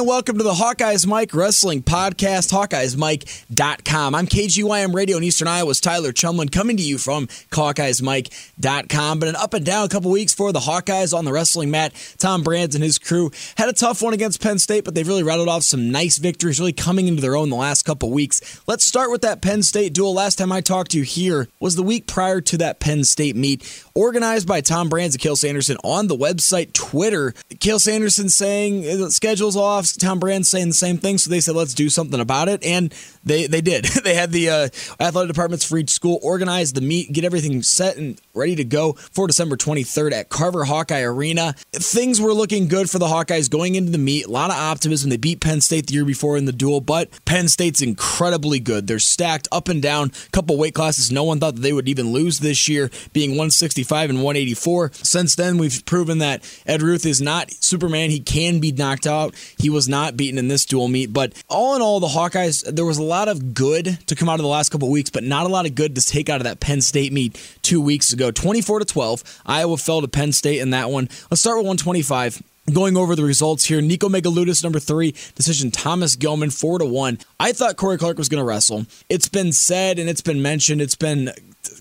And welcome to the Hawkeyes Mike Wrestling Podcast, HawkeyesMike.com. I'm KGYM Radio in Eastern Iowa's Tyler Chumlin coming to you from HawkeyesMike.com. But an up and down couple weeks for the Hawkeyes on the wrestling mat. Tom Brands and his crew had a tough one against Penn State, but they've really rattled off some nice victories, really coming into their own the last couple weeks. Let's start with that Penn State duel. Last time I talked to you here was the week prior to that Penn State meet, organized by Tom Brands and Cael Sanderson on the website Twitter. Cael Sanderson saying schedule's off. Tom Brand saying the same thing, so they said let's do something about it, and they they did. they had the uh, athletic departments for each school organize the meet, get everything set and ready to go for December 23rd at Carver Hawkeye Arena. Things were looking good for the Hawkeyes going into the meet. A lot of optimism. They beat Penn State the year before in the duel, but Penn State's incredibly good. They're stacked up and down. A couple weight classes no one thought that they would even lose this year, being 165 and 184. Since then, we've proven that Ed Ruth is not Superman. He can be knocked out. He was not beaten in this dual meet. But all in all, the Hawkeyes, there was a lot of good to come out of the last couple weeks, but not a lot of good to take out of that Penn State meet two weeks ago. 24 to 12. Iowa fell to Penn State in that one. Let's start with 125. Going over the results here, Nico Megaludis number three, decision Thomas Gilman four to one. I thought Corey Clark was going to wrestle. It's been said and it's been mentioned. It's been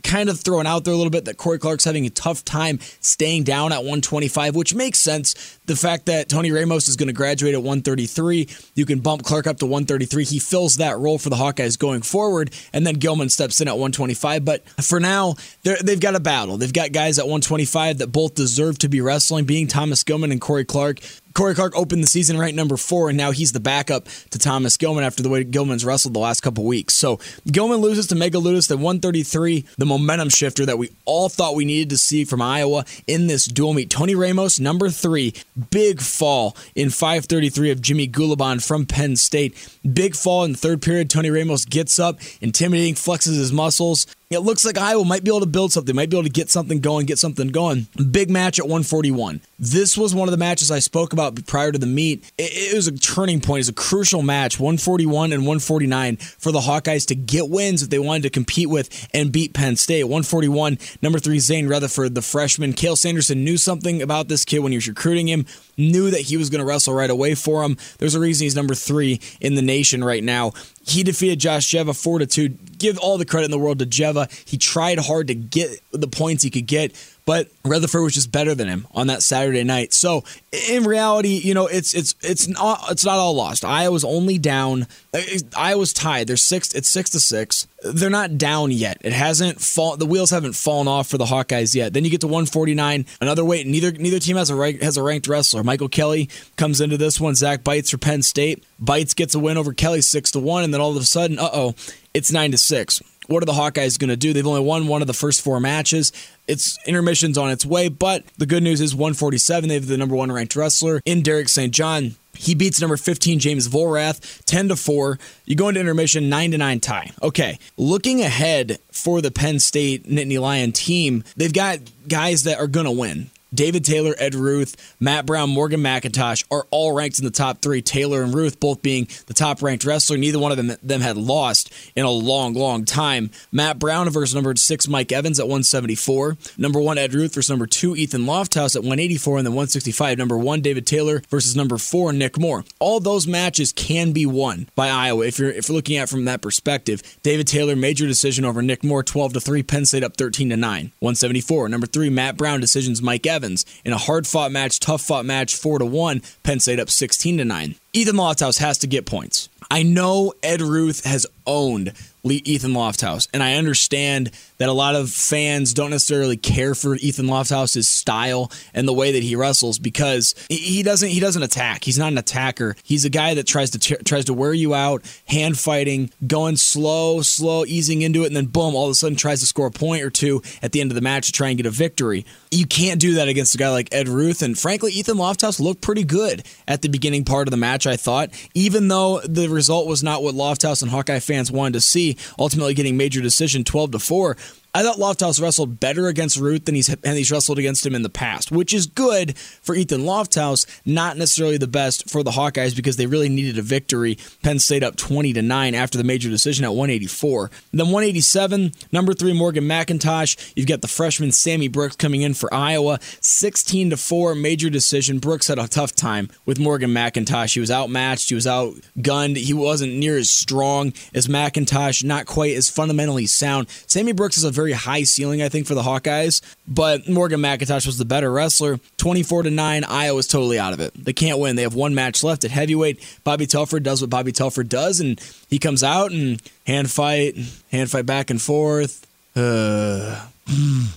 kind of thrown out there a little bit that Corey Clark's having a tough time staying down at 125, which makes sense. The fact that Tony Ramos is going to graduate at 133, you can bump Clark up to 133. He fills that role for the Hawkeyes going forward, and then Gilman steps in at 125. But for now, they've got a battle. They've got guys at 125 that both deserve to be wrestling, being Thomas Gilman and Corey Clark. Corey Clark opened the season ranked number four, and now he's the backup to Thomas Gilman after the way Gilman's wrestled the last couple weeks. So Gilman loses to Mega Megaludis at 133, the momentum shifter that we all thought we needed to see from Iowa in this dual meet. Tony Ramos, number three, big fall in 533 of Jimmy Gulibon from Penn State. Big fall in the third period. Tony Ramos gets up, intimidating, flexes his muscles, it looks like Iowa might be able to build something, might be able to get something going, get something going. Big match at 141. This was one of the matches I spoke about prior to the meet. It, it was a turning point. It's a crucial match, 141 and 149 for the Hawkeyes to get wins if they wanted to compete with and beat Penn State. 141, number three, Zain Retherford, the freshman. Cael Sanderson knew something about this kid when he was recruiting him, knew that he was going to wrestle right away for him. There's a reason he's number three in the nation right now. He defeated Josh Dziewa 4 to 2. Give all the credit in the world to Dziewa. He tried hard to get the points he could get, but Retherford was just better than him on that Saturday night. So in reality, you know, it's it's it's not it's not all lost. Iowa's only down. Uh, Iowa's tied. They're six. It's six to six. They're not down yet. It hasn't fall. The wheels haven't fallen off for the Hawkeyes yet. Then you get to 149. Another weight. Neither neither team has a rank, has a ranked wrestler. Michael Kelly comes into this one. Zach Beitz for Penn State. Beitz gets a win over Kelly six to one, and then all of a sudden, uh oh, it's nine to six. What are the Hawkeyes going to do? They've only won one of the first four matches. It's intermission's on its way, but the good news is 147. They have the number one ranked wrestler in Derek St. John. He beats number 15 James Volrath 10 to 4. You go into intermission 9 to 9 tie. Okay. Looking ahead for the Penn State Nittany Lion team, they've got guys that are going to win. David Taylor, Ed Ruth, Matt Brown, Morgan McIntosh are all ranked in the top three. Taylor and Ruth both being the top ranked wrestler. Neither one of them, them had lost in a long, long time. Matt Brown versus number six Mike Evans at 174. Number one Ed Ruth versus number two Ethan Lofthouse at 184. And then 165. Number one David Taylor versus number four Nick Moore. All those matches can be won by Iowa if you're if you're looking at from that perspective. David Taylor major decision over Nick Moore 12 to 3. Penn State up 13 to 9. 174. Number three Matt Brown decisions Mike Evans. Evans in a hard fought match, tough fought match, four to one. Penn State up sixteen to nine. Ethan Lofthouse has to get points. I know Ed Ruth has owned Ethan Lofthouse, and I understand that a lot of fans don't necessarily care for Ethan Lofthouse's style and the way that he wrestles because he doesn't he doesn't attack. He's not an attacker. He's a guy that tries to tries to wear you out, hand fighting, going slow, slow, easing into it, and then boom, all of a sudden tries to score a point or two at the end of the match to try and get a victory. You can't do that against a guy like Ed Ruth, and frankly, Ethan Lofthouse looked pretty good at the beginning part of the match. I thought, even though the result was not what Lofthouse and Hawkeye fans wanted to see, ultimately getting major decision 12 to 4 I thought Loftus wrestled better against Ruth than he's and he's wrestled against him in the past, which is good for Ethan Lofthouse, not necessarily the best for the Hawkeyes because they really needed a victory. Penn State up 20 to 9 after the major decision at 184. Then 187, number 3 Morgan McIntosh, you've got the freshman Sammy Brooks coming in for Iowa, 16 to 4 major decision. Brooks had a tough time with Morgan McIntosh. He was outmatched, he was outgunned, he wasn't near as strong as McIntosh, not quite as fundamentally sound. Sammy Brooks is a very high ceiling, I think, for the Hawkeyes, but Morgan McIntosh was the better wrestler. 24 to 9, Iowa's totally out of it. They can't win. They have one match left at heavyweight. Bobby Telford does what Bobby Telford does, and he comes out and hand fight, hand fight back and forth. Uh,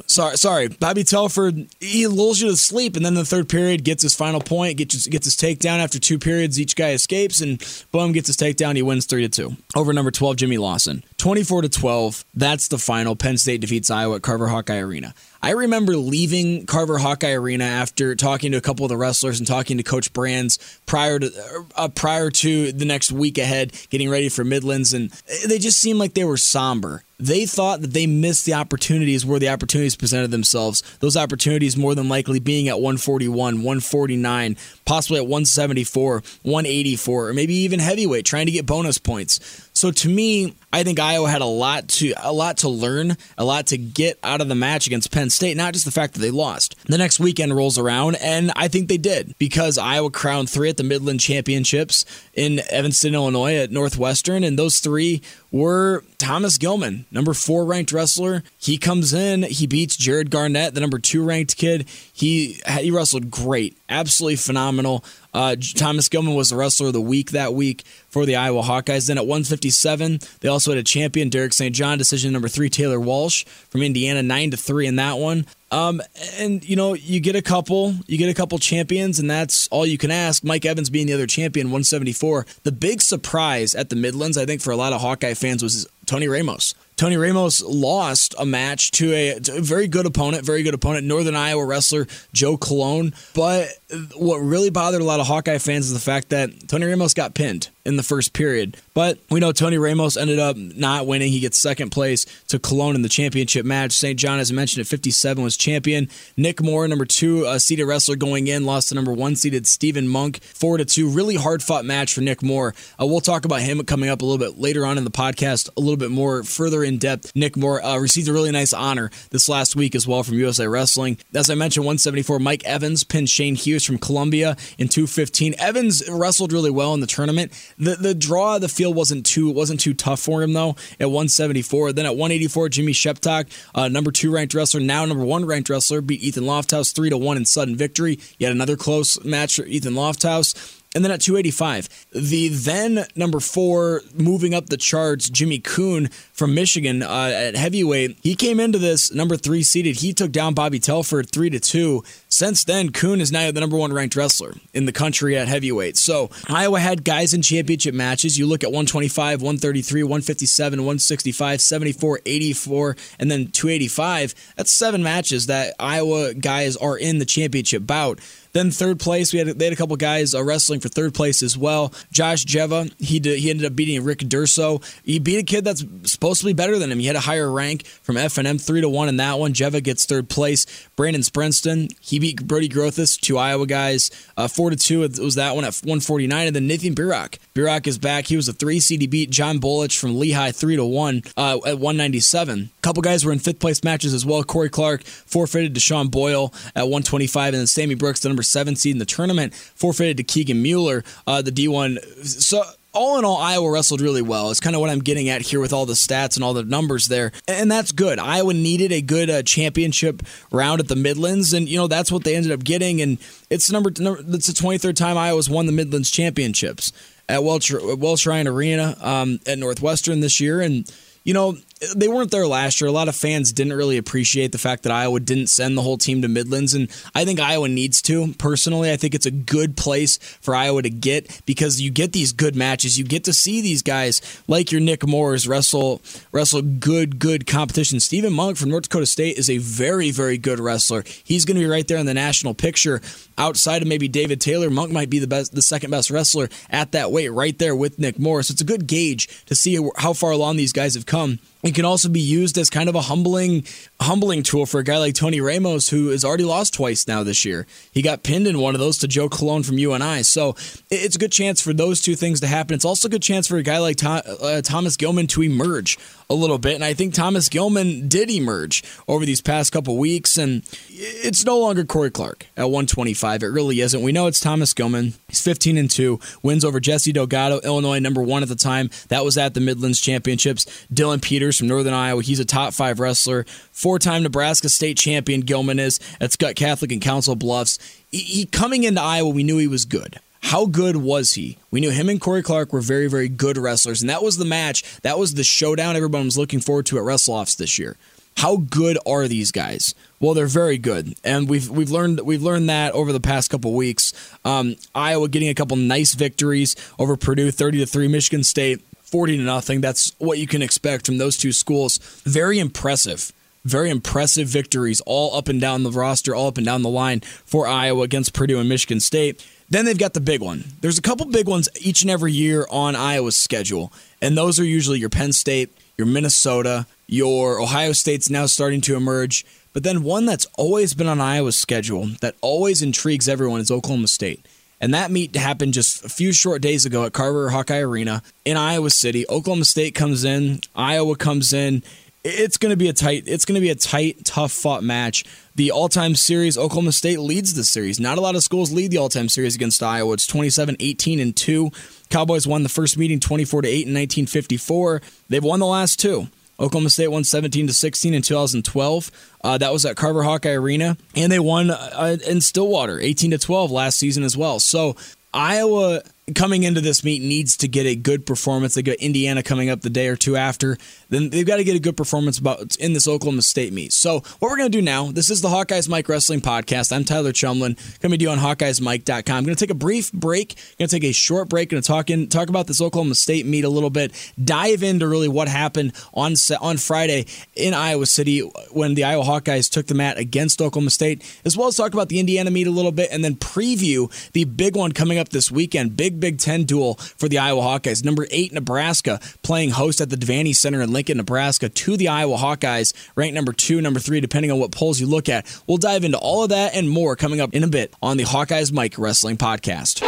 sorry, sorry. Bobby Telford, he lulls you to sleep, and then the third period gets his final point, gets his, gets his takedown after two periods. Each guy escapes, and boom, gets his takedown. He wins three to two over number twelve, Jimmy Lawson. Twenty four to twelve. That's the final. Penn State defeats Iowa at Carver Hawkeye Arena. I remember leaving Carver Hawkeye Arena after talking to a couple of the wrestlers and talking to Coach Brands prior to uh, prior to the next week ahead, getting ready for Midlands, and they just seemed like they were somber. They thought that they missed the opportunities where the opportunities presented themselves. Those opportunities more than likely being at 141, 149, possibly at 174, 184, or maybe even heavyweight, trying to get bonus points. So to me, I think Iowa had a lot to a lot to learn, a lot to get out of the match against Penn State, not just the fact that they lost. The next weekend rolls around and I think they did because Iowa crowned 3 at the Midland Championships in Evanston, Illinois at Northwestern and those 3 were Thomas Gilman, number 4 ranked wrestler. He comes in, he beats Jared Garnett, the number 2 ranked kid. He he wrestled great, absolutely phenomenal. Uh, Thomas Gilman was the wrestler of the week that week for the Iowa Hawkeyes. Then at 157, they also had a champion, Derek St. John, decision number three, Taylor Walsh from Indiana, nine to three in that one. Um, and you know, you get a couple, you get a couple champions, and that's all you can ask. Mike Evans being the other champion, 174. The big surprise at the Midlands, I think, for a lot of Hawkeye fans was Tony Ramos. Tony Ramos lost a match to a, to a, very good opponent, very good opponent, Northern Iowa wrestler Joe Colon. But what really bothered a lot of Hawkeye fans is the fact that Tony Ramos got pinned in the first period. But we know Tony Ramos ended up not winning. He gets second place to Colon in the championship match. St. John, as I mentioned, at 57 was champion. Nick Moore, number two a seeded wrestler going in, lost to number one seeded Stephen Monk, four to two. Really hard fought match for Nick Moore. Uh, we'll talk about him coming up a little bit later on in the podcast, a little bit more further in depth. Nick Moore uh, received a really nice honor this last week as well from USA Wrestling. As I mentioned, 174, Mike Evans pinned Shane Hughes from Columbia in 215. Evans wrestled really well in the tournament. The the draw of the field wasn't too it wasn't too tough for him though at 174. Then at 184, Jimmy Sheptock, uh, number two ranked wrestler, now number one ranked wrestler, beat Ethan Lofthouse three to one in sudden victory. Yet another close match for Ethan Lofthouse. And then at 285, the then number four, moving up the charts, Jimmy Coon from Michigan uh, at heavyweight, he came into this number three seeded. He took down Bobby Telford three to two. Since then, Coon is now the number one ranked wrestler in the country at heavyweight. So Iowa had guys in championship matches. You look at 125, 133, 157, 165, 74, 84, and then 285. That's seven matches that Iowa guys are in the championship bout. Then third place, we had they had a couple guys uh, wrestling for third place as well. Josh Dziewa, he did, he ended up beating Rick Durso. He beat a kid that's supposed to be better than him. He had a higher rank from FNM, three to one in that one. Dziewa gets third place. Brandon Sorensen, he beat Brody Grothus, two Iowa guys, uh, four to two. It was that one at 149, and then Nathan Burak. Burak is back. He was a three seed. Beat John Bolich from Lehigh three to one uh, at 197. A couple guys were in fifth place matches as well. Corey Clark forfeited to Sean Boyle at 125, and then Sammy Brooks, the number seven seed in the tournament, forfeited to Keegan Mueller, uh, the D1. So all in all, Iowa wrestled really well. It's kind of what I'm getting at here with all the stats and all the numbers there, and that's good. Iowa needed a good uh, championship round at the Midlands, and you know that's what they ended up getting. And it's number, number it's the 23rd time Iowa's won the Midlands championships at Welsh, Welch Ryan Arena um, at Northwestern this year, and you know they weren't there last year. A lot of fans didn't really appreciate the fact that Iowa didn't send the whole team to Midlands, and I think Iowa needs to. Personally, I think it's a good place for Iowa to get because you get these good matches. You get to see these guys like your Nick Moores wrestle wrestle good, good competition. Stephen Monk from North Dakota State is a very, very good wrestler. He's going to be right there in the national picture. Outside of maybe David Taylor, Monk might be the best, the second best wrestler at that weight, right there with Nick Moore. It's a good gauge to see how far along these guys have come can also be used as kind of a humbling humbling tool for a guy like Tony Ramos who has already lost twice now this year. He got pinned in one of those to Joe Colon from UNI. So it's a good chance for those two things to happen. It's also a good chance for a guy like Tom, uh, Thomas Gilman to emerge a little bit. And I think Thomas Gilman did emerge over these past couple weeks. And it's no longer Corey Clark at 125. It really isn't. We know it's Thomas Gilman. He's 15 and 2, wins over Jesse Delgado, Illinois, number one at the time. That was at the Midlands Championships. Dylan Peters from Northern Iowa. He's a top five wrestler. Four time Nebraska state champion, Gilman is at Skutt Catholic and Council Bluffs. He, he coming into Iowa, we knew he was good. How good was he? We knew him and Corey Clark were very, very good wrestlers, and that was the match. That was the showdown everyone was looking forward to at WrestleOffs this year. How good are these guys? Well, they're very good, and we've we've learned we've learned that over the past couple weeks. Um, Iowa getting a couple nice victories over Purdue, thirty to three. Michigan State, forty to nothing. That's what you can expect from those two schools. Very impressive very impressive victories all up and down the roster, all up and down the line for Iowa against Purdue and Michigan State. Then they've got the big one. There's a couple big ones each and every year on Iowa's schedule, and those are usually your Penn State, your Minnesota, your Ohio State's now starting to emerge. But then one that's always been on Iowa's schedule that always intrigues everyone is Oklahoma State. And that meet happened just a few short days ago at Carver Hawkeye Arena in Iowa City. Oklahoma State comes in, Iowa comes in. It's going to be a tight. It's going to be a tight, tough fought match. The all-time series, Oklahoma State leads the series. Not a lot of schools lead the all-time series against Iowa. It's 27, 18, and two. Cowboys won the first meeting 24 to 8 in 1954. They've won the last two. Oklahoma State won 17 to 16 in 2012. Uh, that was at Carver Hawkeye Arena, and they won uh, in Stillwater 18 to 12 last season as well. So Iowa coming into this meet needs to get a good performance. They got Indiana coming up the day or two after. Then they've got to get a good performance about in this Oklahoma State meet. So what we're going to do now, this is the Hawkeyes Mike Wrestling Podcast. I'm Tyler Chumlin, coming to you on HawkeyesMike.com. I'm going to take a brief break. I'm going to take a short break. Going to talk in talk about this Oklahoma State meet a little bit. Dive into really what happened on on Friday in Iowa City when the Iowa Hawkeyes took the mat against Oklahoma State, as well as talk about the Indiana meet a little bit, and then preview the big one coming up this weekend. Big Big Ten duel for the Iowa Hawkeyes. Number eight, Nebraska, playing host at the Devaney Center in Lincoln, Nebraska, to the Iowa Hawkeyes, ranked number two, number three, depending on what polls you look at. We'll dive into all of that and more coming up in a bit on the Hawkeyes Mike Wrestling Podcast.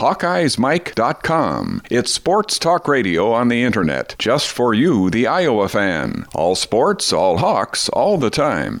HawkeyesMike.com. It's sports talk radio on the internet, just for you, the Iowa fan. All sports, all Hawks, all the time.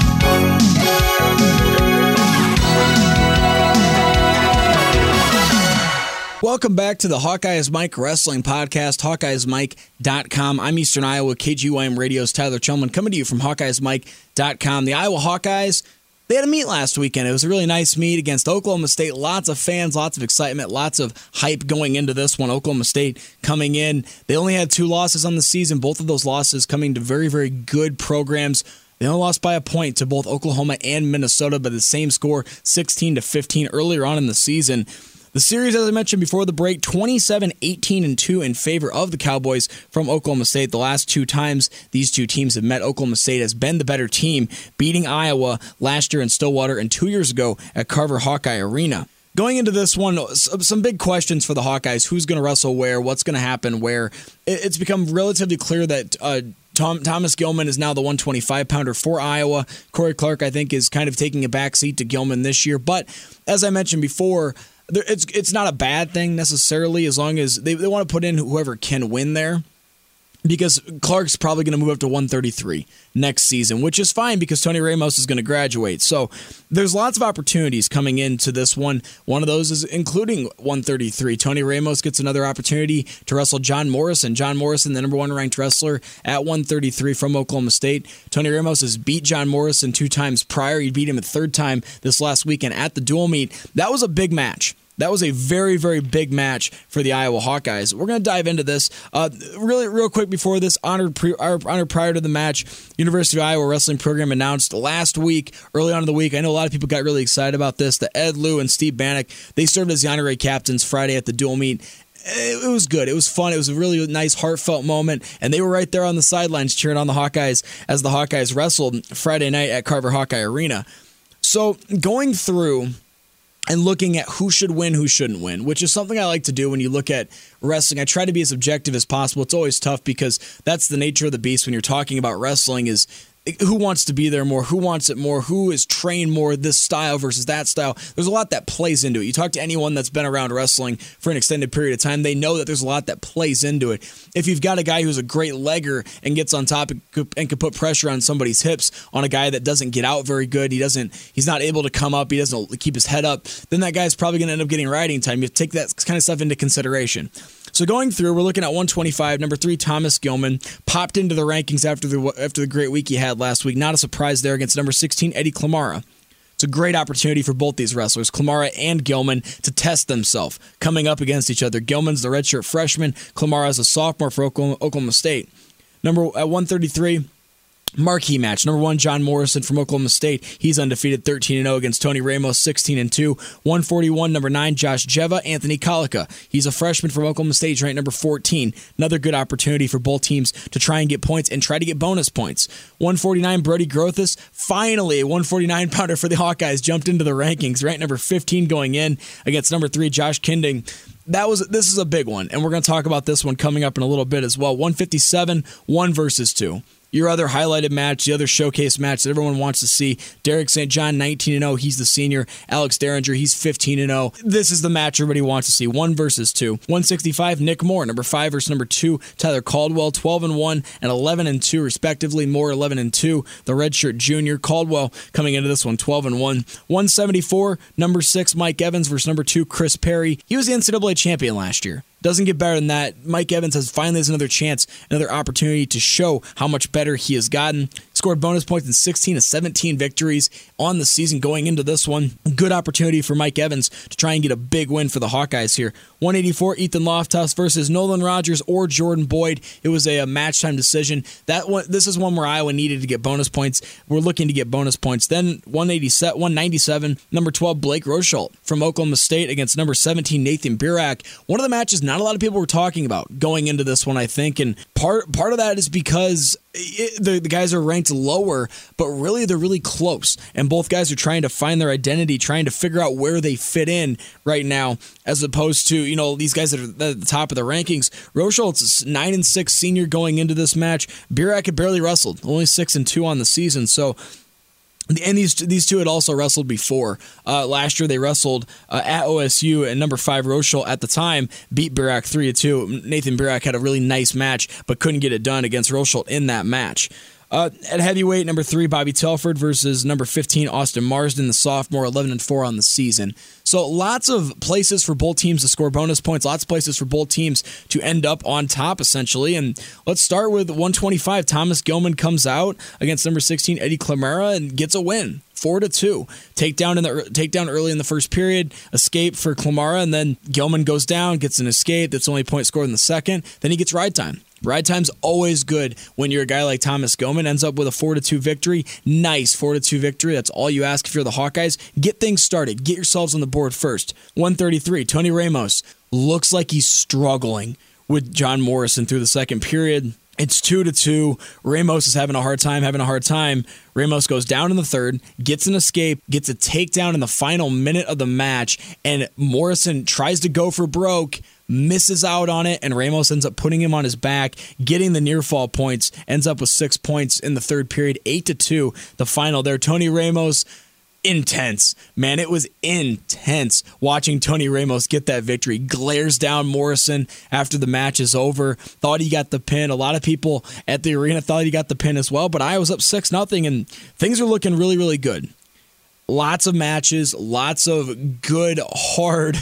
Welcome back to the Hawkeyes Mike Wrestling Podcast, HawkeyesMike.com. I'm Eastern Iowa KGYM Radio's Tyler Chumlin coming to you from HawkeyesMike.com. The Iowa Hawkeyes, they had a meet last weekend. It was a really nice meet against Oklahoma State. Lots of fans, lots of excitement, lots of hype going into this one. Oklahoma State coming in. They only had two losses on the season, both of those losses coming to very, very good programs. They only lost by a point to both Oklahoma and Minnesota, but the same score, 16 to 15 earlier on in the season. The series, as I mentioned before the break, 27 18 and 2 in favor of the Cowboys from Oklahoma State. The last two times these two teams have met, Oklahoma State has been the better team, beating Iowa last year in Stillwater and two years ago at Carver Hawkeye Arena. Going into this one, some big questions for the Hawkeyes. Who's going to wrestle where? What's going to happen where? It's become relatively clear that uh, Tom, Thomas Gilman is now the 125 pounder for Iowa. Corey Clark, I think, is kind of taking a back seat to Gilman this year. But as I mentioned before, it's it's not a bad thing necessarily as long as they, they want to put in whoever can win there because Clark's probably going to move up to 133 next season, which is fine because Tony Ramos is going to graduate. So there's lots of opportunities coming into this one. One of those is including 133. Tony Ramos gets another opportunity to wrestle John Morrison. John Morrison, the number one ranked wrestler at 133 from Oklahoma State. Tony Ramos has beat John Morrison two times prior. He beat him a third time this last weekend at the dual meet. That was a big match. That was a very, very big match for the Iowa Hawkeyes. We're going to dive into this. Uh, really, real quick before this, honored, pre, honored prior to the match, University of Iowa Wrestling Program announced last week, early on in the week, I know a lot of people got really excited about this, The Ed Lou and Steve Banach, they served as the honorary captains Friday at the dual meet it was good. It was fun. It was a really nice, heartfelt moment. And they were right there on the sidelines cheering on the Hawkeyes as the Hawkeyes wrestled Friday night at Carver Hawkeye Arena. So going through and looking at who should win, who shouldn't win, which is something I like to do when you look at wrestling. I try to be as objective as possible. It's always tough because that's the nature of the beast when you're talking about wrestling is who wants to be there more, who wants it more, who is trained more this style versus that style. There's a lot that plays into it. You talk to anyone that's been around wrestling for an extended period of time, they know that there's a lot that plays into it. If you've got a guy who's a great legger and gets on top and can put pressure on somebody's hips on a guy that doesn't get out very good, he doesn't he's not able to come up, he doesn't keep his head up, then that guy's probably going to end up getting riding time. You take that kind of stuff into consideration. So going through, we're looking at 125. Number three, Thomas Gilman popped into the rankings after the after the great week he had last week. Not a surprise there against number 16, Eddie Klimara. It's a great opportunity for both these wrestlers, Klimara and Gilman, to test themselves coming up against each other. Gilman's the redshirt freshman. Klimara is a sophomore for Oklahoma State. Number at 133. Marquee match. Number one, John Morrison from Oklahoma State. He's undefeated 13 0 against Tony Ramos, 16 2. 141, number nine, Josh Dziewa. Anthony Collica. He's a freshman from Oklahoma State, ranked number 14. Another good opportunity for both teams to try and get points and try to get bonus points. 149, Brody Grothus. Finally, a 149 pounder for the Hawkeyes jumped into the rankings, ranked number 15 going in against number three, Josh Kindig that was this is a big one, and we're going to talk about this one coming up in a little bit as well. 157, one versus two your other highlighted match, the other showcase match that everyone wants to see. Derek St. John, 19 0. He's the senior. Alex Dieringer, he's 15 0. This is the match everybody wants to see. One versus two. 165, Nick Moore, number five versus number two. Tyler Caldwell, 12 and 1 and 11 and 2, respectively. Moore, 11 and 2. The redshirt junior. Caldwell coming into this one, 12 and 1. 174, number six, Mike Evans versus number two, Chris Perry. He was the NCAA champion last year. Doesn't get better than that. Mike Evans has finally has another chance, another opportunity to show how much better he has gotten. Scored bonus points in 16 to 17 victories on the season going into this one. Good opportunity for Mike Evans to try and get a big win for the Hawkeyes here. 184 Ethan Loftus versus Nolan Rogers or Jordan Boyd. It was a, a match time decision. That one, this is one where Iowa needed to get bonus points. We're looking to get bonus points. Then 187, 197, number 12 Blake Rosholt from Oklahoma State against number 17 Nathan Burak. One of the matches not a lot of people were talking about going into this one, I think, and part part of that is because it, the, the guys are ranked lower, but really they're really close. And both guys are trying to find their identity, trying to figure out where they fit in right now, as opposed to, you know, these guys that are at the top of the rankings. Rosholt's 9 and 6 senior going into this match. Burak had barely wrestled, only 6 and 2 on the season. So and these these two had also wrestled before. Uh, last year they wrestled uh, at OSU, and number five Rosholt at the time beat Burak three to two. Nathan Burak had a really nice match, but couldn't get it done against Rosholt in that match. Uh, at heavyweight, number three, Bobby Telford versus number 15, Austin Marsden, the sophomore, 11 and 4 on the season. So lots of places for both teams to score bonus points, lots of places for both teams to end up on top, essentially. And let's start with 125. Thomas Gilman comes out against number 16, Eddie Klimara, and gets a win four to two. Takedown in the takedown early in the first period, escape for Klimara, and then Gilman goes down, gets an escape. That's only point scored in the second. Then he gets ride time. Ride time's always good when you're a guy like Thomas Gilman ends up with a 4 to 2 victory. Nice 4 to 2 victory. That's all you ask if you're the Hawkeyes. Get things started. Get yourselves on the board first. 133, Tony Ramos looks like he's struggling with John Morrison through the second period. It's two to two. Ramos is having a hard time, having a hard time. Ramos goes down in the third, gets an escape, gets a takedown in the final minute of the match, and Morrison tries to go for broke, misses out on it, and Ramos ends up putting him on his back, getting the near fall points, ends up with six points in the third period, eight to two, the final there. Tony Ramos intense. Man, it was intense watching Tony Ramos get that victory. Glares down Morrison after the match is over. Thought he got the pin. A lot of people at the arena thought he got the pin as well, but I was up 6 nothing and things are looking really really good. Lots of matches, lots of good, hard,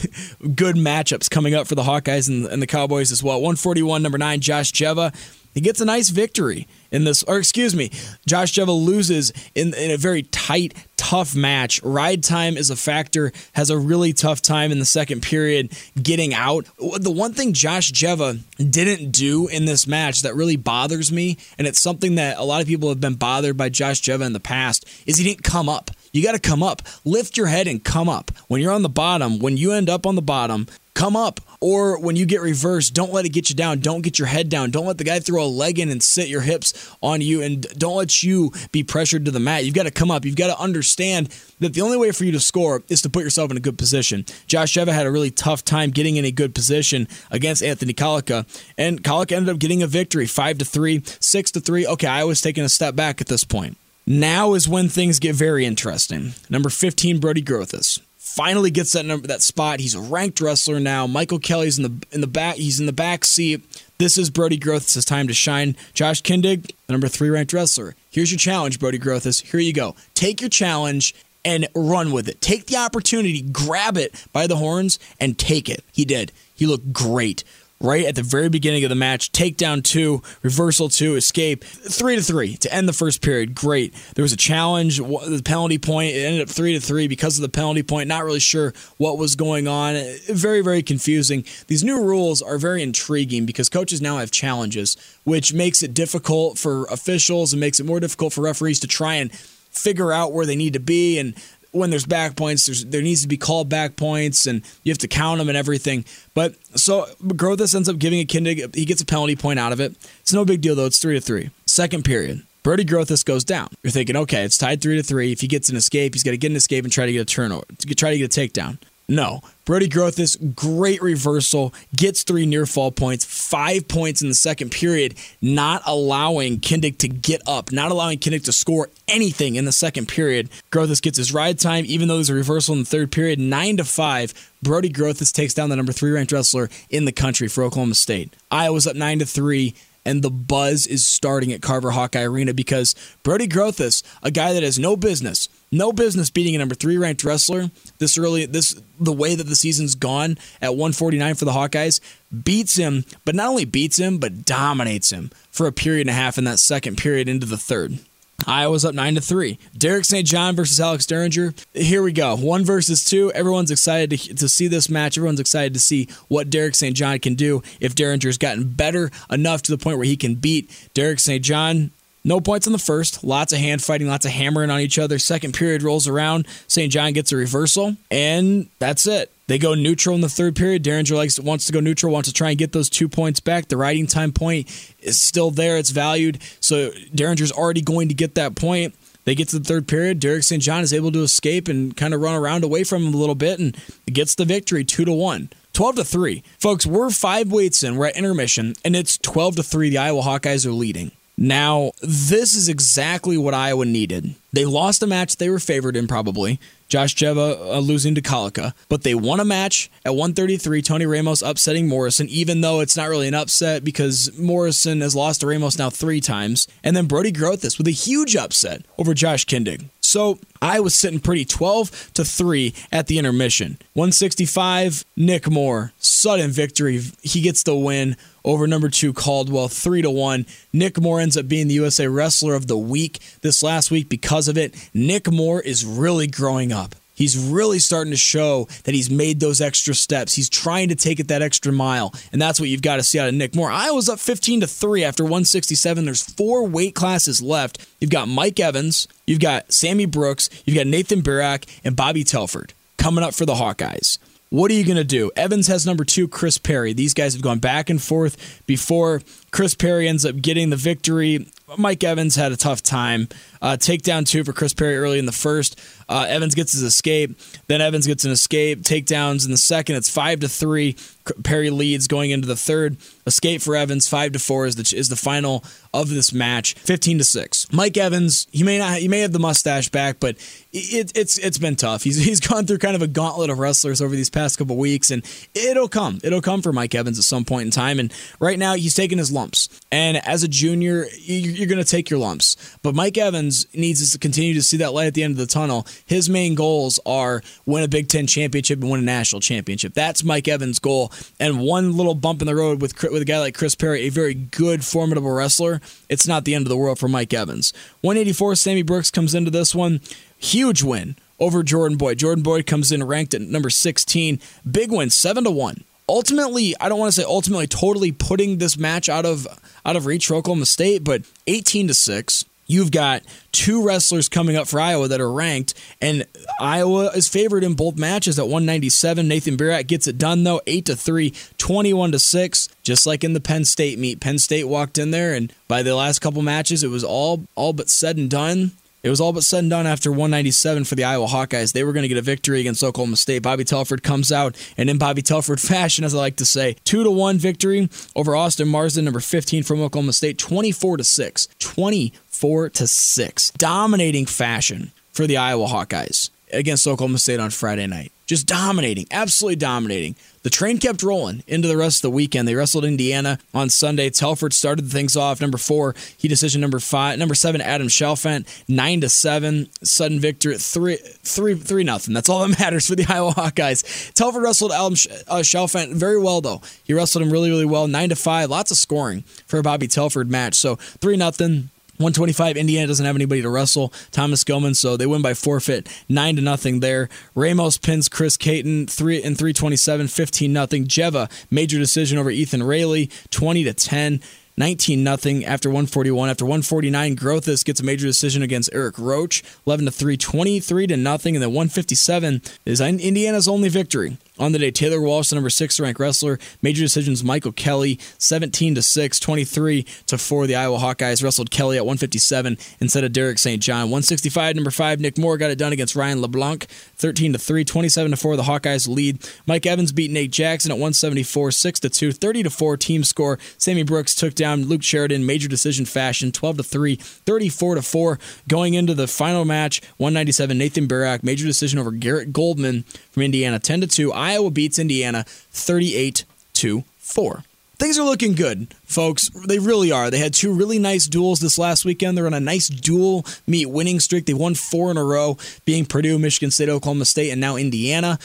good matchups coming up for the Hawkeyes and, and the Cowboys as well. 141, number nine, Josh Dziewa. He gets a nice victory in this, or excuse me, Josh Dziewa loses in, in a very tight, tough match. Ride time is a factor, has a really tough time in the second period getting out. The one thing Josh Dziewa didn't do in this match that really bothers me, and it's something that a lot of people have been bothered by Josh Dziewa in the past, is he didn't come up. You got to come up. Lift your head and come up. When you're on the bottom, when you end up on the bottom, come up. Or when you get reversed, don't let it get you down. Don't get your head down. Don't let the guy throw a leg in and sit your hips on you. And don't let you be pressured to the mat. You've got to come up. You've got to understand that the only way for you to score is to put yourself in a good position. Josh Dziewa had a really tough time getting in a good position against Anthony Collica. And Collica ended up getting a victory 5 to 3, 6 to 3. Okay, I was taking a step back at this point. Now is when things get very interesting. Number 15, Brody Grothus finally gets that number that spot. He's a ranked wrestler now. Michael Kelly's in the in the back. He's in the back seat. This is Brody Grothus' time to shine. Josh Kindig, the number three ranked wrestler. Here's your challenge, Brody Grothus. Here you go. Take your challenge and run with it. Take the opportunity, grab it by the horns, and take it. He did. He looked great right at the very beginning of the match. Takedown two, reversal two, escape three to three to end the first period. Great. There was a challenge, the penalty point. It ended up three to three because of the penalty point. Not really sure what was going on. Very very confusing. These new rules are very intriguing because coaches now have challenges, which makes it difficult for officials and makes it more difficult for referees to try and figure out where they need to be and when there's back points, there's there needs to be called back points, and you have to count them and everything. But so Grothus ends up giving a Kindig, he gets a penalty point out of it. It's no big deal though. It's three to three. Second period. Brody Grothus goes down. You're thinking, okay, it's tied three to three. If he gets an escape, he's got to get an escape and try to get a turnover, to try to get a takedown. No. Brody Grothus, great reversal, gets three near fall points, five points in the second period, not allowing Kindig to get up, not allowing Kindig to score anything in the second period. Grothus gets his ride time, even though there's a reversal in the third period, nine to five. Brody Grothus takes down the number three ranked wrestler in the country for Oklahoma State. Iowa's up nine to three and the buzz is starting at Carver Hawkeye Arena because Brody Grothus, a guy that has no business, no business beating a number three ranked wrestler this early, this the way that the season's gone at 149 for the Hawkeyes, beats him, but not only beats him, but dominates him for a period and a half in that second period into the third. Iowa's up nine to three. Derek St. John versus Alex Dieringer. Here we go. One versus two. Everyone's excited to, to see this match. Everyone's excited to see what Derek St. John can do if Dieringer's gotten better enough to the point where he can beat Derek St. John. No points in the first. Lots of hand fighting, lots of hammering on each other. Second period rolls around. St. John gets a reversal, and that's it. They go neutral in the third period. Dieringer likes wants to go neutral, wants to try and get those two points back. The riding time point is still there; it's valued. So Dieringer's already going to get that point. They get to the third period. Derek St. John is able to escape and kind of run around away from him a little bit and gets the victory, two to one. 12 to 3. Folks, we're five weights in. We're at intermission, and it's 12 to 3. The Iowa Hawkeyes are leading. Now, this is exactly what Iowa needed. They lost a match they were favored in, probably. Josh Dziewa uh, losing to Collica, but they won a match at 133. Tony Ramos upsetting Morrison, even though it's not really an upset because Morrison has lost to Ramos now three times. And then Brody Grothus with a huge upset over Josh Kindig. So I was sitting pretty 12 to 3 at the intermission. 165, Nick Moore, sudden victory. He gets the win over number two Caldwell, three to one. Nick Moore ends up being the USA Wrestler of the Week this last week because of it. Nick Moore is really growing up. He's really starting to show that he's made those extra steps. He's trying to take it that extra mile, and that's what you've got to see out of Nick Moore. I was up 15 to 3 after 167. There's four weight classes left. You've got Mike Evans, you've got Sammy Brooks, you've got Nathan Burak, and Bobby Telford coming up for the Hawkeyes. What are you going to do? Evans has number two, Chris Perry. These guys have gone back and forth before Chris Perry ends up getting the victory. Mike Evans had a tough time. Uh, takedown two for Chris Perry early in the first. Uh, Evans gets his escape. Then Evans gets an escape. Takedowns in the second. It's five to three. Perry leads going into the third. Escape for Evans, five to four is the is the final of this match, fifteen to six. Mike Evans, he may not, he may have the mustache back, but it, it's it's been tough. He's he's gone through kind of a gauntlet of wrestlers over these past couple weeks, and it'll come, it'll come for Mike Evans at some point in time. And right now, he's taking his lumps. And as a junior, you're going to take your lumps. But Mike Evans needs to continue to see that light at the end of the tunnel. His main goals are win a Big Ten championship and win a national championship. That's Mike Evans' goal. And one little bump in the road with with a guy like Chris Perry, a very good, formidable wrestler, it's not the end of the world for Mike Evans. 184, Sammy Brooks comes into this one. Huge win over Jordan Boyd. Jordan Boyd comes in ranked at number 16. Big win, 7 to 1. Ultimately, I don't want to say ultimately totally putting this match out of out of reach for Oklahoma State, but 18 to 6. You've got two wrestlers coming up for Iowa that are ranked, and Iowa is favored in both matches at 197. Nathan Burak gets it done though, 8 to 3, 21 to 6, just like in the Penn State meet. Penn State walked in there and by the last couple matches it was all all but said and done. It was all but said and done after 197 for the Iowa Hawkeyes. They were going to get a victory against Oklahoma State. Bobby Telford comes out, and in Bobby Telford fashion, as I like to say, two to one victory over Austin Marsden, number 15 from Oklahoma State, 24 to six, 24 to six, dominating fashion for the Iowa Hawkeyes against Oklahoma State on Friday night. Just dominating, absolutely dominating. The train kept rolling into the rest of the weekend. They wrestled Indiana on Sunday. Telford started things off. Number four, he decision number five. Number seven, Adam Chalfant, nine to seven. Sudden victory, three, three, three nothing. That's all that matters for the Iowa Hawkeyes. Telford wrestled Adam uh, Chalfant very well though. He wrestled him really, really well. Nine to five. Lots of scoring for a Bobby Telford match. So three nothing. 125 Indiana doesn't have anybody to wrestle. Thomas Gilman so they win by forfeit 9 to nothing there. Ramos pins Chris Caton 3 in 327 15 nothing. Dziewa major decision over Ethan Rayleigh 20 to 10 19 nothing after 141. After 149, Grothus gets a major decision against Eric Roach, 11 to 3, 23 to nothing, and then 157 is Indiana's only victory on the day, Taylor Walsh, the number six ranked wrestler, major decisions Michael Kelly, 17 to 6, 23 to 4. The Iowa Hawkeyes wrestled Kelly at 157 instead of Derek St. John. 165, number five, Nick Moore got it done against Ryan LeBlanc, 13 to 3, 27 to 4. The Hawkeyes lead. Mike Evans beat Nate Jackson at 174, 6 to 2, 30 to 4 team score. Sammy Brooks took down Luke Sheridan, major decision fashion, 12 to 3, 34 to 4. Going into the final match, 197, Nathan Burak, major decision over Garrett Goldman from Indiana, 10 to 2. Iowa beats Indiana 38 to 4. Things are looking good, folks. They really are. They had two really nice duels this last weekend. They're on a nice dual meet winning streak. They won four in a row, being Purdue, Michigan State, Oklahoma State, and now Indiana.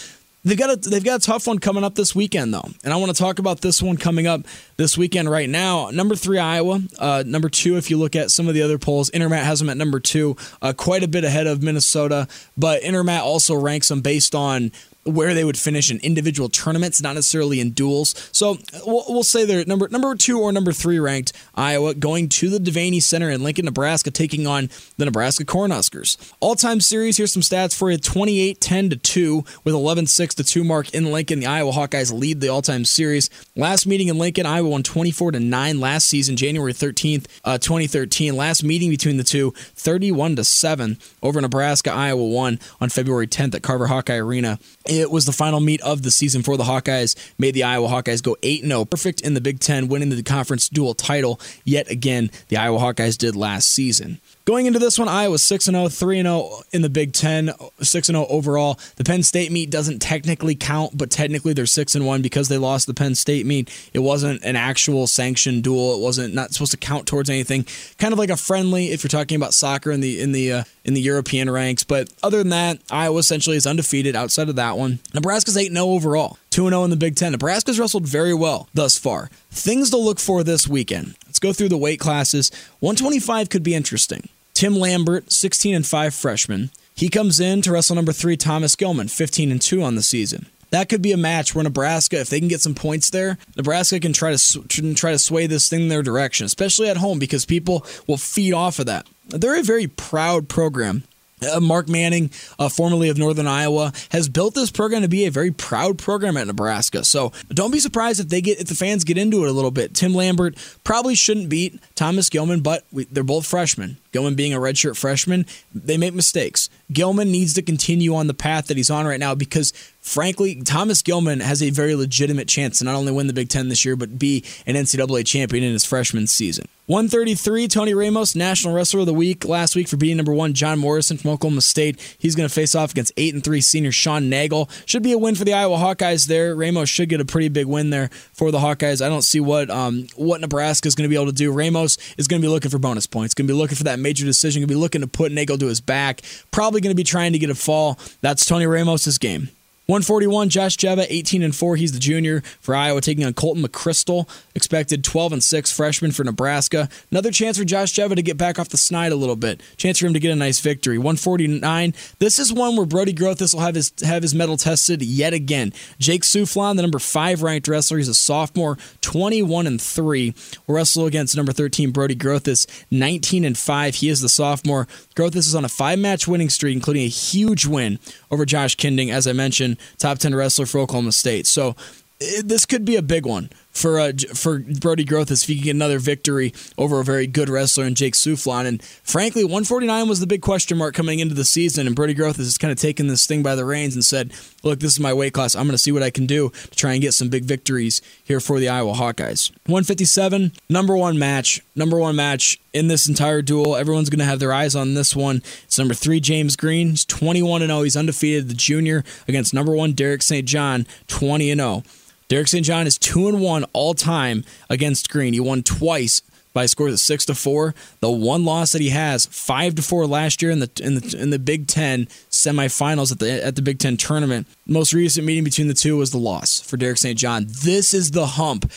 They've got a they've got a tough one coming up this weekend though, and I want to talk about this one coming up this weekend right now. Number three Iowa, uh, number two if you look at some of the other polls, Intermat has them at number two, uh, quite a bit ahead of Minnesota, but Intermat also ranks them based on where they would finish in individual tournaments, not necessarily in duels. So we'll, we'll, say they're number number two or number three ranked Iowa going to the Devaney Center in Lincoln, Nebraska, taking on the Nebraska Cornhuskers. All time series, here's some stats for you 28 10 to 2 with 11 6 to 2 mark in Lincoln. The Iowa Hawkeyes lead the all time series. Last meeting in Lincoln, Iowa won 24 to 9 last season, January 13th, uh, 2013. Last meeting between the two, 31 to 7 over Nebraska. Iowa won on February 10th at Carver Hawkeye Arena. It was the final meet of the season for the Hawkeyes, made the Iowa Hawkeyes go 8 0, perfect in the Big Ten, winning the conference dual title yet again, the Iowa Hawkeyes did last season. Going into this one, Iowa 6 0, 3 0 in the Big Ten, 6 0 overall. The Penn State meet doesn't technically count, but technically they're 6 1 because they lost the Penn State meet. It wasn't an actual sanctioned duel. It wasn't not supposed to count towards anything. Kind of like a friendly if you're talking about soccer in the in the uh, in the European ranks. But other than that, Iowa essentially is undefeated outside of that one. Nebraska's 8 0 overall, 2 0 in the Big Ten. Nebraska's wrestled very well thus far. Things to look for this weekend. Let's go through the weight classes. 125 could be interesting. Tim Lambert, 16 and 5 freshman. He comes in to wrestle number 3 Thomas Gilman, 15 and 2 on the season. That could be a match where Nebraska, if they can get some points there, Nebraska can try to try to sway this thing in their direction, especially at home because people will feed off of that. They're a very proud program Uh, Mark Manning, uh, formerly of Northern Iowa, has built this program to be a very proud program at Nebraska. So don't be surprised if they get if the fans get into it a little bit. Tim Lambert probably shouldn't beat Thomas Gilman, but we, they're both freshmen. Gilman being a redshirt freshman, they make mistakes. Gilman needs to continue on the path that he's on right now because, frankly, Thomas Gilman has a very legitimate chance to not only win the Big Ten this year, but be an NCAA champion in his freshman season. 133, Tony Ramos, National Wrestler of the Week last week for beating number one John Morrison from Oklahoma State. He's going to face off against 8 and 3 senior Sean Nagel. Should be a win for the Iowa Hawkeyes there. Ramos should get a pretty big win there for the Hawkeyes. I don't see what um, what Nebraska is going to be able to do. Ramos is going to be looking for bonus points, going to be looking for that major decision, going to be looking to put Nagel to his back, probably going to be trying to get a fall. That's Tony Ramos' game. 141, Josh Dziewa, 18 and 4. He's the junior for Iowa, taking on Colton McChrystal, expected 12 and 6 freshman for Nebraska. Another chance for Josh Dziewa to get back off the snide a little bit. Chance for him to get a nice victory. 149. This is one where Brody Grothus will have his have his medal tested yet again. Jake Sueflohn, the number five ranked wrestler, he's a sophomore, 21 and 3. Will wrestle against number 13, Brody Grothus, 19 and 5. He is the sophomore. Grothus is on a five match winning streak, including a huge win over Josh Kindig, as I mentioned top 10 wrestler for Oklahoma State. So it, this could be a big one for uh, for Brody Grothus if he can get another victory over a very good wrestler in Jake Sueflohn. And frankly, 149 was the big question mark coming into the season, and Brody Grothus has kind of taken this thing by the reins and said, "Look, this is my weight class. I'm going to see what I can do to try and get some big victories here for the Iowa Hawkeyes." 157, number one match, number one match in this entire duel. Everyone's going to have their eyes on this one. It's number three, James Green. He's 21 and 0. He's undefeated. The junior against number one, Derek St. John, 20 and 0. Derek St. John is two and one all time against Green. He won twice by scores of six to four. The one loss that he has, five to four last year in the in the in the Big Ten semifinals at the at the Big Ten tournament. Most recent meeting between the two was the loss for Derek St. John. This is the hump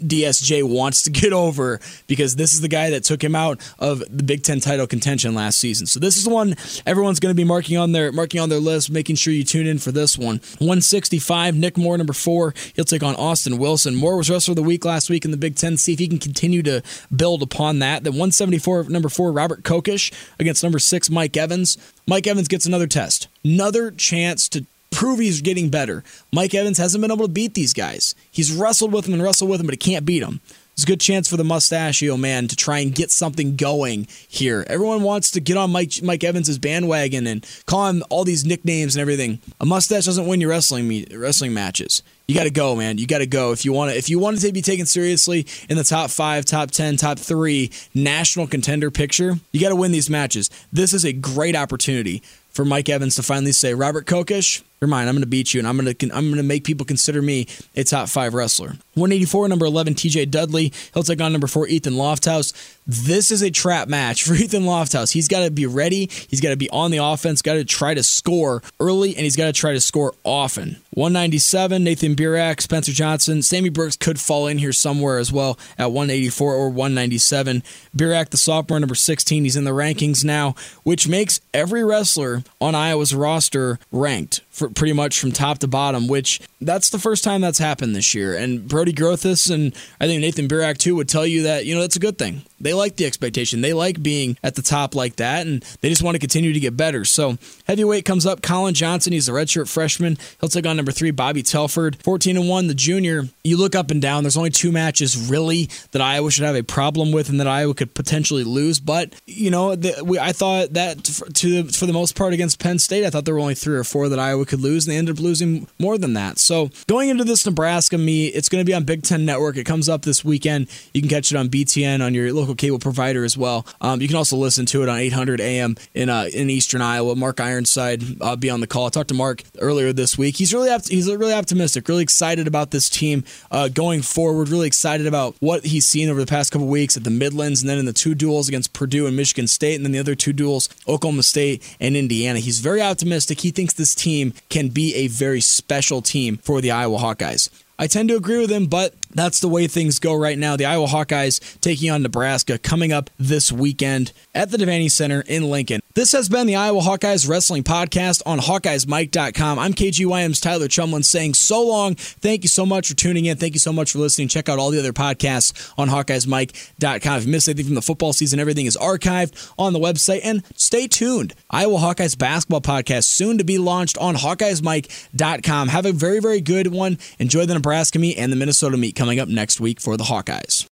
DSJ wants to get over because this is the guy that took him out of the Big Ten title contention last season. So this is the one everyone's going to be marking on their marking on their list, making sure you tune in for this one. 165, Nick Moore, number four. He'll take on Austin Wilson. Moore was wrestler of the week last week in the Big Ten. See if he can continue to build upon that. Then 174, number four, Robert Kokesh against number six, Mike Evans. Mike Evans gets another test, another chance to prove he's getting better. Mike Evans hasn't been able to beat these guys. He's wrestled with them and wrestled with them, but he can't beat them. It's a good chance for the mustachio man to try and get something going here. Everyone wants to get on Mike Mike Evans's bandwagon and call him all these nicknames and everything. A mustache doesn't win your wrestling me- wrestling matches. You got to go, man. You got to go if you want to. If you want to be taken seriously in the top five, top ten, top three national contender picture, you got to win these matches. This is a great opportunity for Mike Evans to finally say, Robert Kokesh, you're mine. I'm going to beat you, and I'm going to I'm going to make people consider me a top five wrestler. 184, number 11, TJ Dudley. He'll take on number four, Ethan Lofthouse. This is a trap match for Ethan Lofthouse. He's got to be ready. He's got to be on the offense. Got to try to score early, and he's got to try to score often. 197, Nathan Burak, Spencer Johnson. Sammy Brooks could fall in here somewhere as well at 184 or 197. Burak, the sophomore, number 16. He's in the rankings now, which makes every wrestler on Iowa's roster ranked for pretty much from top to bottom, which that's the first time that's happened this year. And Brody Grothus and I think Nathan Burak too would tell you that, you know, that's a good thing. They like the expectation. They like being at the top like that, and they just want to continue to get better. So heavyweight comes up. Colin Johnson, he's a redshirt freshman. He'll take on number three, Bobby Telford. 14 and 1, the junior. You look up and down. There's only two matches really that Iowa should have a problem with and that Iowa could potentially lose. But, you know, the, we, I thought that to for the most part against Penn State, I thought there were only three or four that Iowa could lose, and they ended up losing more than that. So going into this Nebraska meet, it's going to be on Big Ten Network. It comes up this weekend. You can catch it on BTN on your local cable provider as well. Um, you can also listen to it on 800 AM in uh, in Eastern Iowa. Mark Ironside uh, be on the call. I talked to Mark earlier this week. He's really he's really optimistic, really excited about this team uh, going forward. Really excited about what he's seen over the past couple weeks at the Midlands, and then in the two duels against Purdue and Michigan State, and then the other two duels, Oklahoma State and Indiana. He's very optimistic. He thinks this team can be a very special team for the Iowa Hawkeyes. I tend to agree with him, but that's the way things go right now. The Iowa Hawkeyes taking on Nebraska coming up this weekend at the Devaney Center in Lincoln. This has been the Iowa Hawkeyes Wrestling Podcast on HawkeyesMike.com. I'm KGYM's Tyler Chumlin saying so long. Thank you so much for tuning in. Thank you so much for listening. Check out all the other podcasts on HawkeyesMike.com. If you missed anything from the football season, everything is archived on the website. And stay tuned. Iowa Hawkeyes Basketball Podcast soon to be launched on HawkeyesMike.com. Have a very, very good one. Enjoy the Nebraska meet and the Minnesota meet coming up next week for the Hawkeyes.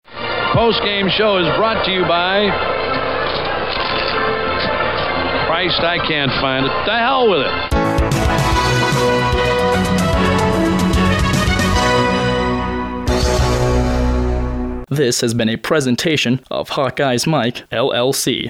Post game show is brought to you by. Christ, I can't find it. The hell with it. This has been a presentation of Hawkeyes Mike, LLC.